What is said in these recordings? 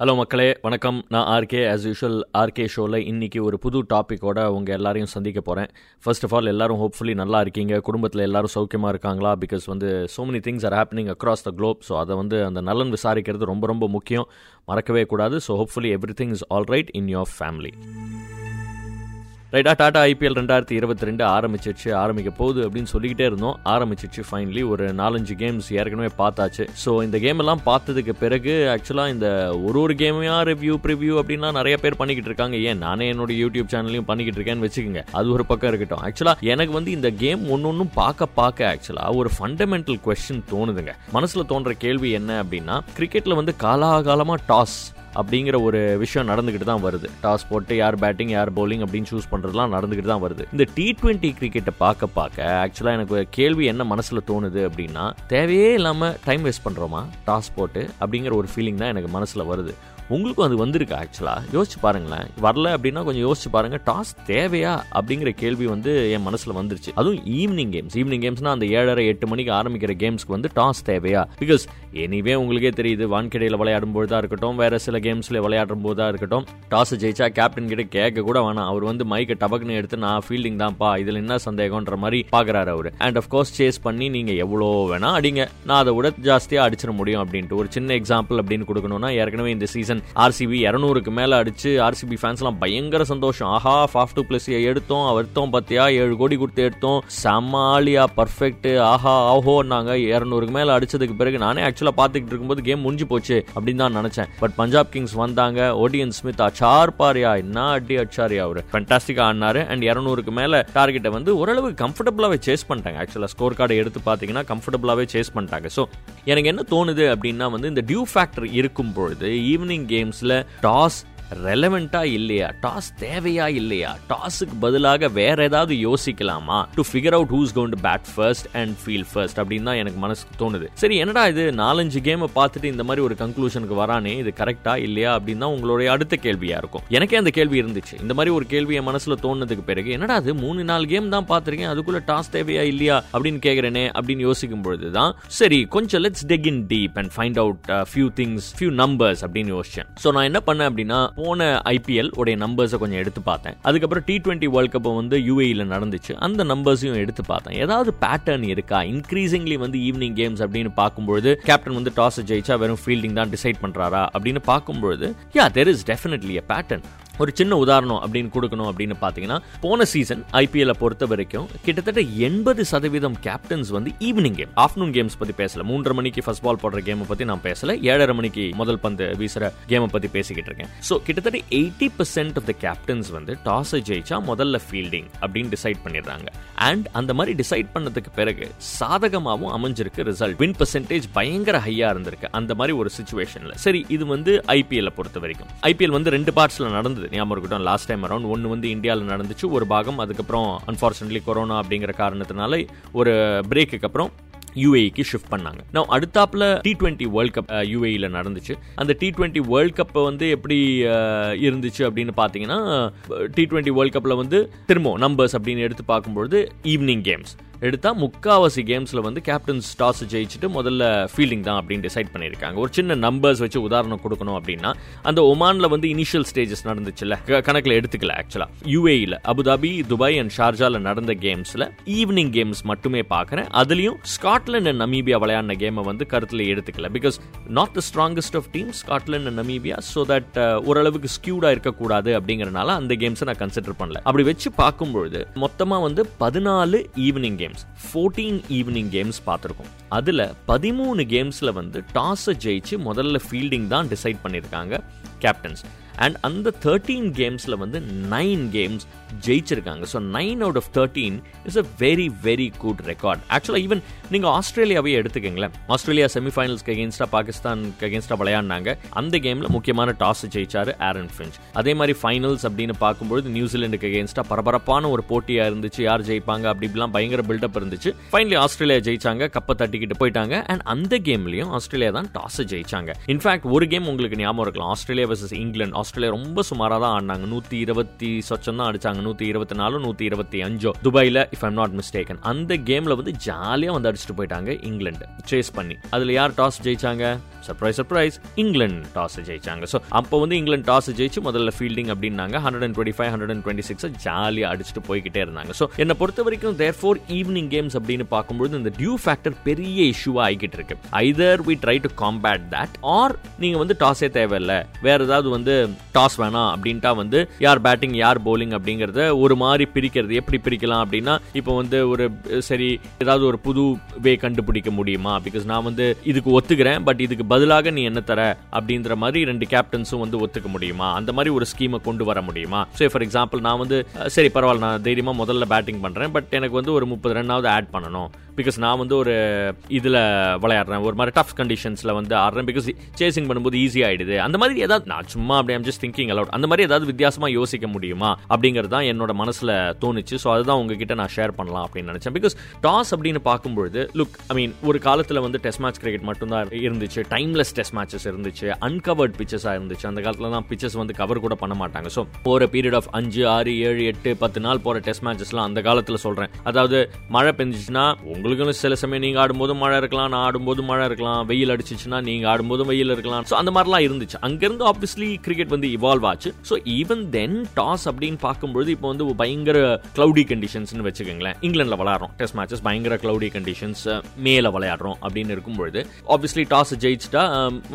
Hello மக்களே. வணக்கம். நான் ஆர்கே ஆஸ் யூஷுவல் ஆர்கே ஷோவில் இன்றைக்கி ஒரு புது டாப்பிக்கோட உங்கள் எல்லாரையும் சந்திக்க போகிறேன் ஃபர்ஸ்ட் ஆஃப் ஆல் எல்லாரும் ஹோப்ஃபுல்லி நல்லா இருக்கீங்க. குடும்பத்தில் எல்லோரும் சௌக்கியமாக இருக்காங்களா? பிகாஸ் வந்து so many things are happening across the globe so அதை வந்து அந்த நலன் விசாரிக்கிறது ரொம்ப ரொம்ப முக்கியம். மறக்கவே கூடாது. So hopefully everything is all right in your family ரைட்டா டாடா ஐபிஎல் ரெண்டாயிரத்தி இருபத்தி ரெண்டு ஆரம்பிச்சிச்சு ஆரம்பிக்க போகுது அப்படின்னு சொல்லிக்கிட்டே இருந்தோம். ஆரம்பிச்சிச்சு ஃபைனலி ஒரு நாலஞ்சு கேம்ஸ் ஏற்கனவே பார்த்தாச்சு. ஸோ இந்த கேம் எல்லாம் பார்த்ததுக்கு பிறகு ஆக்சுவலாக இந்த ஒரு ஒரு கேமையா ரிவ்யூ ப்ரிவ்யூ அப்படின்னா நிறைய பேர் பண்ணிக்கிட்டு இருக்காங்க. ஏன் நானே என்னோட யூடியூப் சேனல்லையும் பண்ணிக்கிட்டு இருக்கேன்னு வச்சுக்கோங்க. அது ஒரு பக்கம் இருக்கட்டும். ஆக்சுவலாக எனக்கு வந்து இந்த கேம் ஒன்று ஒன்றும் பார்க்க பார்க்க ஆக்சுவலாக ஒரு ஃபண்டமெண்டல் கொஸ்டின் தோணுதுங்க. மனசில் தோன்ற கேள்வி என்ன அப்படின்னா கிரிக்கெட்டில் வந்து காலாகாலமாக டாஸ் அப்படிங்கிற ஒரு விஷயம் நடந்துக்கிட்டு தான் வருது. டாஸ் போட்டு யார் பேட்டிங் யார் பவுலிங் அப்படின்னு சூஸ் பண்ணுறதுலாம் நடந்துக்கிட்டு தான் வருது. இந்த டி டுவெண்ட்டி கிரிக்கெட்டை பார்க்க பார்க்க ஆக்சுவலாக எனக்கு கேள்வி என்ன மனசில் தோணுது அப்படின்னா தேவையே இல்லாமல் டைம் வேஸ்ட் பண்ணுறோமா டாஸ் போட்டு அப்படிங்கிற ஒரு ஃபீலிங் தான் எனக்கு மனசில் வருது. உங்களுக்கும் அது வந்திருக்கு ஆக்சுவலாக யோசிச்சு பாருங்களேன். வரல அப்படின்னா கொஞ்சம் யோசிச்சு பாருங்கள் டாஸ் தேவையா அப்படிங்கிற கேள்வி வந்து என் மனசில் வந்துருச்சு. அதுவும் ஈவினிங் கேம்ஸ் ஈவினிங் கேம்ஸ்னா அந்த ஏழரை எட்டு மணிக்கு ஆரம்பிக்கிற கேம்ஸ்க்கு வந்து டாஸ் தேவையா? பிகாஸ் எனிவே உங்களுக்கே தெரியுது வான்கிடையில் விளையாடும் பொழுதா இருக்கட்டும் வேற சில கேம்ஸில் விளையாடும் போதா இருக்கட்டும் டாஸ் ஜெயிச்சா கேப்டன் கிட்ட கேட்க கூட வேணாம். அவர் வந்து மைக்கை டபக்குன்னு எடுத்து நான் ஃபீல்டிங் தான்ப்பா இதில் என்ன சந்தேகம்ன்ற மாதிரி பார்க்குறாரு அவர். அண்ட் ஆஃப் கோர்ஸ் சேஸ் பண்ணி நீங்கள் எவ்வளோ வேணா அடிங்க. நான் அதை விட ஜாஸ்தியாக அடிச்சிட முடியும் அப்படின்ட்டு. ஒரு சின்ன எக்ஸாம்பிள் அப்படின்னு கொடுக்கணும்னா ஏற்கனவே இந்த சீசன் ஆர்சிபி இரநூறுக்கு மேலே அடிச்சு ஆர்சிபி ஃபேன்ஸ்லாம் பயங்கர சந்தோஷம். ஆஹா ஃபாஃப் டூ பிளஸ் எடுத்தோம் எடுத்தோம் பார்த்தியா ஏழு கோடி கொடுத்து எடுத்தோம். சமாலியா பர்ஃபெக்ட் ஆஹா ஆஹோன்னாங்க. இரநூறுக்கு மேலே அடிச்சதுக்கு பிறகு நானே ஆக்சுவலாக பார்த்துக்கிட்டு இருக்கும்போது கேம் முடிஞ்சு போச்சு அப்படின்னு தான் நினச்சேன். பட் பஞ்சாப் கிங்ஸ் வந்தாங்க ஓடியன் ஸ்மித் அச்சார் பாரியா? என்ன அடி அச்சாரியா அவர்? ஃபண்டாஸ்டிக்காக ஆடினாரு. அண்ட் இரநூறுக்கு மேலே டார்கெட்டை வந்து ஓரளவு கம்ஃபர்டபுளாகவே சேஸ் பண்ணிட்டாங்க. ஆக்சுவலாக ஸ்கோர் கார்டை எடுத்து பார்த்தீங்கன்னா கம்ஃபர்டபுளாகவே சேஸ் பண்ணிட்டாங்க. ஸோ எனக்கு என்ன தோணுது அப்படின்னா வந்து இந்த டியூ ஃபேக்டர் இருக்கும் பொழுது ஈவினிங் கேம்ஸில் டாஸ் ரெலவெண்டா இல்லையா? டாஸ் தேவையா இல்லையா? டாஸுக்கு பதிலாக வேற ஏதாவது யோசிக்கலாமா? To figure out who's gone to bat first and field first அப்படின்னு தான் எனக்கு மனசுக்கு தோணுது. சரி என்னடா இது? நாலஞ்சு கேமை பார்த்துட்டு இந்த மாதிரி ஒரு கன்க்ளூஷனுக்கு வரானே? இது கரெக்டா இல்லையா? அப்படின்னு தான் உங்களுடைய அடுத்த கேள்வியா இருக்கும். எனக்கே அந்த கேள்வி இருந்துச்சு. இந்த மாதிரி ஒரு கேள்வி என் மனசுல தோணுனதுக்கு பிறகு என்னடா அது மூணு நாலு கேம் தான் பார்த்துருக்கேன். அதுக்குள்ள டாஸ் தேவையா இல்லையா? அப்படின்னு கேட்குறேனே அப்படின்னு யோசிக்கும் பொழுது தான் சரி கொஞ்சம் let's dig in deep and find out few things few numbers அப்படின்னு யோசிச்சேன். ஸோ நான் என்ன பண்ணேன் அப்படின்னா போன ஐபிஎல் உடைய நம்பர்ஸை கொஞ்சம் எடுத்து பார்த்தேன். அதுக்கப்புறம் டி டுவெண்ட்டி வேர்ல்ட் கப் வந்து யூஏயில் நடந்துச்சு. அந்த நம்பர்ஸையும் எடுத்து பார்த்தேன். ஏதாவது பேட்டர்ன் இருக்கா? இன்க்ரீசிங்லி வந்து ஈவினிங் கேம்ஸ் அப்படின்னு பார்க்கும்பொழுது கேப்டன் வந்து டாஸ் ஜெயிச்சா வெறும் ஃபீல்டிங் தான் டிசைட் பண்றாரா? அப்படின்னு பார்க்கும்பொழுது yeah there is definitely a pattern ஒரு சின்ன உதாரணம் அப்படின்னு கொடுக்கணும் அப்படின்னு பார்த்தீங்கன்னா போன சீசன் ஐபிஎல்ல பொறுத்த வரைக்கும் கிட்டத்தட்ட எண்பது சதவீதம் கேப்டன்ஸ் வந்து ஈவினிங் கேம் ஆஃப்டர்நூன் கேம்ஸ் பத்தி பேசல. மூன்றரை மணிக்கு ஃபர்ஸ்ட் பால் போடுற கேமை பத்தி நான் பேசல. ஏழரை மணிக்கு முதல் பந்து வீசுற கேமை பத்தி பேசிக்கிட்டு இருக்கேன். ஸோ கிட்டத்தட்ட eighty percent of the captains வந்து டாஸை ஜெயிச்சா முதல்ல ஃபீல்டிங் அப்படின்னு டிசைட் பண்ணிடுறாங்க. அண்ட் அந்த மாதிரி டிசைட் பண்ணதுக்கு பிறகு சாதகமாகவும் அமைஞ்சிருக்கு ரிசல்ட் வின் பர்சன்டேஜ் பயங்கர ஹையா இருந்திருக்கு அந்த மாதிரி ஒரு சுச்சுவேஷன்ல சரி இது வந்து ஐபிஎல்ல பொறுத்த வரைக்கும். ஐபிஎல் வந்து ரெண்டு பார்ட்ஸ்ல நடந்தது. ஞாபகம் இருக்கட்டும் லாஸ்ட் டைம் அரௌண்ட் ஒன்று வந்து இந்தியாவில் நடந்துச்சு ஒரு பாகம் அதுக்கப்புறம் அன்ஃபார்ச்சுனேட்லி கொரோனா அப்படிங்கிற காரணத்தினால ஒரு பிரேக்குக்கு அப்புறம் யூஏக்கு ஷிஃப்ட் பண்ணாங்க. நான் அடுத்தாப்பில் டி டுவெண்ட்டி வேர்ல்ட் கப் யூஏயில் நடந்துச்சு. அந்த டி டுவெண்ட்டி வேர்ல்ட் கப்பை வந்து எப்படி இருந்துச்சு அப்படின்னு பார்த்தீங்கன்னா டி டுவெண்ட்டி வேர்ல்ட் கப்பில் வந்து திரும்பவும் நம்பர்ஸ் அப்படின்னு எடுத்து பார்க்கும்பொழுது ஈவினிங் கேம்ஸ் எடுத்தால் முக்காவாசி கேம்ஸில் வந்து கேப்டன்ஸ் டாஸ் ஜெயிச்சுட்டு முதல்ல ஃபீல்டிங் தான் அப்படின்னு டிசைட் பண்ணியிருக்காங்க. ஒரு சின்ன நம்பர்ஸ் வச்சு உதாரணம் கொடுக்கணும் அப்படின்னா அந்த ஒமானில் வந்து இனிஷியல் ஸ்டேஜஸ் நடந்துச்சுல்ல? க- எடுத்துக்கல ஆக்சுவலாக யூஏயில் அபுதாபி துபாய் அண்ட் ஷார்ஜாவில் நடந்த கேம்ஸில் ஈவினிங் கேம்ஸ் மட்டுமே பார்க்குறேன். அதுலேயும் ஸ்காட்லாண்ட் அண்ட் நமீபியா விளையாடின கேமை வந்து கருத்தில் எடுத்துக்கல. Because not the strongest of team Scotland and Namibia so that uh, ஓரளவுக்கு ஸ்கியூடாக இருக்கக்கூடாது அப்படிங்கிறனால அந்த கேம்ஸை நான் கன்சிடர் பண்ணல. அப்படி வச்சு பார்க்கும்பொழுது மொத்தமாக வந்து பதினாலு evening game games fourteen evening games பார்த்துருக்கோம். அதுல பதிமூணு கேம்ஸ்ல வந்து டாஸை ஜெயிச்சு முதல்ல ஃபீல்டிங் தான் டிசைட் பண்ணியிருக்காங்க கேப்டன்ஸ் அண்ட் அந்த தேர்ட்டீன் கேம்ஸில் வந்து நைன் கேம்ஸ் ஜெயிச்சிருக்காங்க. So nine out of thirteen is a very very good record ஆக்சுவலாக ஈவன் நீங்கள் ஆஸ்திரேலியாவே எடுத்துக்கங்களேன். ஆஸ்திரேலியா செமிஃபைனல்ஸ்க்கு அகேன்ஸ்டாக பாகிஸ்தானுக்கு அகேன்ஸ்டாக விளையாடினாங்க. அந்த கேமில் முக்கியமான டாஸ் ஜெயிச்சாரு ஆரன் ஃபின்ச் அதே மாதிரி ஃபைனல்ஸ் அப்படின்னு பார்க்கும்பொழுது நியூசிலாண்டுக்கு அகேன்ஸ்டாக பரபரப்பான ஒரு போட்டியாக இருந்துச்சு. யார் ஜெயிப்பாங்க? அப்படி இப்படிலாம் பயங்கர பில்டப் இருந்துச்சு. ஃபைனலி ஆஸ்திரேலியா ஜெயிச்சாங்க. கப்பை தட்டிக்கிட்டு போயிட்டாங்க. அண்ட் அந்த கேம்லையும் ஆஸ்திரேலியா தான் டாஸ் ஜெயிச்சாங்க. இன்ஃபேக்ட் ஒரு கேம் உங்களுக்கு ஞாபகம் இருக்கலாம். ஆஸ்திரேலியா வர்சஸ் இங்கிலாந்து ஆஸ்திரேலியா ரொம்ப சுமாராக தான் ஆடினாங்க. நூற்றி இருபத்தி சொச்சம் தான் அடிச்சாங்க. நூற்றி இருபத்தி நாலு நூற்றி இருபத்தி அஞ்சோ துபாயில் இஃப் ஐம் நாட் மிஸ்டேக்கன் அந்த கேமில் வந்து ஜாலியாக வந்து அடிச்சுட்டு போயிட்டாங்க இங்கிலாந்து. சேஸ் பண்ணி. அதில் யார் டாஸ் ஜெயிச்சாங்க? சர்ப்ரைஸ் சர்ப்ரைஸ் இங்கிலாந்து டாஸ் ஜெயிச்சாங்க. ஸோ அப்போ வந்து இங்கிலாந்து டாஸ் ஜெயிச்சு முதல்ல ஃபீல்டிங் அப்படின்னாங்க. Hundred and twenty five hundred and twenty six ஜாலியாக அடிச்சுட்டு போய்கிட்டே இருந்தாங்க. ஸோ என்னை பொறுத்த வரைக்கும் தேர் ஃபோர் ஈவினிங் கேம்ஸ் அப்படின்னு பார்க்கும்போது இந்த டியூ ஃபேக்டர் பெரிய இஷ்யூவாக ஆகிக்கிட்டு இருக்கு. Either we try to combat that or நீங்கள் வந்து டாஸே தேவையில்லை. வேற ஏதாவது வந்து டாஸ் வேணாம் அப்படின்ட்டா வந்து யார் பேட்டிங் யார் போலிங் அப்படிங்கறத ஒரு மாதிரி பிரிக்கிறது. எப்படி பிரிக்கலாம் அப்படின்னா இப்போ வந்து ஒரு சரி ஏதாவது ஒரு புது வே கண்டுபிடிக்க முடியுமா? பிகாஸ் நான் வந்து இதுக்கு ஒத்துக்கிறேன் பட் இதுக்கு பதிலாக நீ என்ன தர? அப்படின்ற மாதிரி ரெண்டு கேப்டன்ஸும் வந்து ஒத்துக்க முடியுமா? அந்த மாதிரி ஒரு ஸ்கீமை கொண்டு வர முடியுமா? ஸோ ஃபார் எக்ஸாம்பிள் நான் வந்து சரி பரவாயில்ல நான் தைரியமாக முதல்ல பேட்டிங் பண்ணுறேன் பட் எனக்கு வந்து ஒரு முப்பது ரன்னாவது ஆட் பண்ணணும். பிகாஸ் நான் வந்து ஒரு இதில் விளையாடுறேன். ஒரு மாதிரி டஃப் கண்டிஷன்ஸில் வந்து ஆடுறேன். பிகாஸ் சேசிங் பண்ணும்போது ஈஸி ஆகிடுது அந்த மாதிரி ஏதாவது நான் சும்மா அப்படி ஐம் ஜஸ்ட் திங்கிங் அலவுட் அந்த மாதிரி ஏதாவது வித்தியாசமாக யோசிக்க முடியுமா? அப்படிங்கிறது தான் என்னோட மனசில் தோணுச்சு. ஸோ அதுதான் உங்ககிட்ட நான் ஷேர் பண்ணலாம் அப்படின்னு நினச்சேன். பிகாஸ் டாஸ் அப்படின்னு பார்க்கும்பொழுது லுக் ஐ மீன் ஒரு காலத்தில் வந்து டெஸ்ட் மேட்ச் கிரிக்கெட் மட்டும்தான் இருந்துச்சு. டைம்லெஸ் டெஸ்ட் மேட்சஸ் இருந்துச்சு. அன்கவர்ட் பிச்சஸாக இருந்துச்சு. அந்த காலத்தில் தான் பிச்சஸ் வந்து கவர் கூட பண்ண மாட்டாங்க. ஸோ ஒரு பீரியட் ஆஃப் அஞ்சு ஆறு ஏழு எட்டு பத்து நாள் போகிற டெஸ்ட் மேட்சஸ்லாம் அந்த காலத்தில் சொல்கிறேன் அதாவது மழை பெஞ்சிச்சுன்னா உங்களுக்கு உங்களுக்கும் சில சமயம் நீங்கள் ஆடும்போது மழை இருக்கலாம் நான் ஆடும்போது மழை இருக்கலாம் வெயில் அடிச்சிச்சுன்னா நீங்கள் ஆடும்போது வெயில் இருக்கலாம். ஸோ அந்த மாதிரிலாம் இருந்துச்சு. அங்கேருந்து ஆப்வியஸ்லி கிரிக்கெட் வந்து இவால்வ் ஆச்சு. ஸோ ஈவன் தென் டாஸ் அப்படின்னு பார்க்கும்பொழுது இப்போ வந்து பயங்கர க்ளவுடி கண்டிஷன்ஸ்னு வச்சுக்கோங்களேன். இங்கிலாண்டில் விளையாடுறோம். டெஸ்ட் மேட்சஸ் பயங்கர க்ளவுடி கண்டிஷன்ஸ் மேலே விளையாடுறோம் அப்படின்னு இருக்கும்பொழுது ஆப்வியஸ்லி டாஸ் ஜெயிச்சிட்டா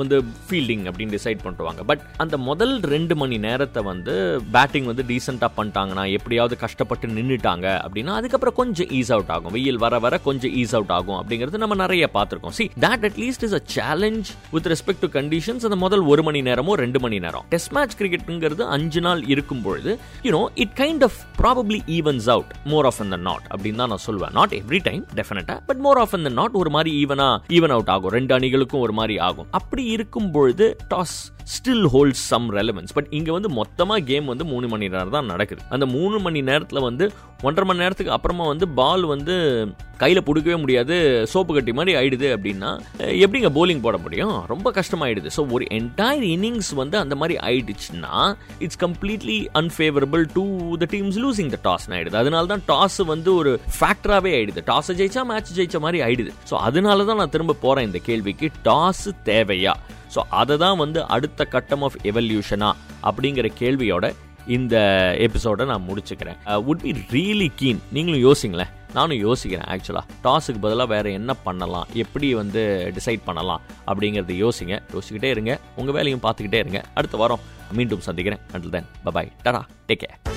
வந்து ஃபீல்டிங் அப்படின்னு டிசைட் பண்ணுவாங்க பட் அந்த முதல் ரெண்டு மணி நேரத்தை வந்து பேட்டிங் வந்து டீசெண்டாக பண்ணிட்டாங்கன்னா எப்படியாவது கஷ்டப்பட்டு நின்றுட்டாங்க அப்படின்னா அதுக்கப்புறம் கொஞ்சம் ஈஸ் அவுட் ஆகும். வெயில் வர வர கொஞ்சம் ஈஸ் அவுட் ஆகும் அப்படிங்கிறது நம்ம நிறைய பார்த்துருக்கோம். See that at least is a challenge with respect to conditions அந்த முதல் ஒரு மணி நேரமோ ரெண்டு மணி நேரம். டெஸ்ட் மேட்ச் கிரிக்கெட்டுங்கிறது அஞ்சு நாள் இருக்கும் பொழுது you know it kind of probably evens out more of இந்த நாட் அப்படின்னு தான் நான் சொல்வேன். நாட் எவ்ரி டைம் டெஃபினட்டா பட் மோர் ஆஃப் இந்த நாட் ஒரு மாதிரி ஈவனா ஈவன் அவுட் ஆகும். ரெண்டு அணிகளுக்கும் ஒரு மாதிரி ஆகும். அப்படி இருக்கும் பொழுது toss still hold some relevance but இங்கே வந்து மொத்தமாக கேம் வந்து மூணு மணி நேரம் தான் நடக்குது. அந்த மூணு மணி நேரத்தில் வந்து ஒன்றரை மணி நேரத்துக்கு அப்புறமா வந்து பால் வந்து கையில் பிடிக்கவே முடியாது சோப்பு கட்டி மாதிரி ஆயிடுது அப்படின்னா எப்படிங்க போலிங் போட முடியும்? ரொம்ப கஷ்டமாயிடுது. ஸோ ஒரு என்டையர் இன்னிங்ஸ் வந்து அந்த மாதிரி ஆயிடுச்சுன்னா it's completely unfavourable to the teams losing the toss ஆயிடுது. அதனால தான் டாஸ் வந்து ஒரு ஃபேக்டராகவே ஆயிடுது. டாஸ் ஜெயிச்சா மேட்ச் ஜெயிச்ச மாதிரி ஆயிடுது. ஸோ அதனால தான் நான் திரும்ப போகிறேன் இந்த கேள்விக்கு. டாஸ் தேவையா? ஸோ அதை தான் வந்து அடுத்த கட்டம் ஆஃப் எவல்யூஷனா அப்படிங்கிற கேள்வியோட இந்த எபிசோடை நான் முடிச்சுக்கிறேன். வுட் பி ரியலி கீன் நீங்களும் யோசிங்களேன். நானும் யோசிக்கிறேன் ஆக்சுவலாக டாஸுக்கு பதிலாக வேறு என்ன பண்ணலாம்? எப்படி வந்து டிசைட் பண்ணலாம்? அப்படிங்கிறத யோசிங்க. யோசிக்கிட்டே இருங்க. உங்கள் வேலையும் பார்த்துக்கிட்டே இருங்க. அடுத்த வாரம் மீண்டும் சந்திக்கிறேன். Until then bye bye tata take care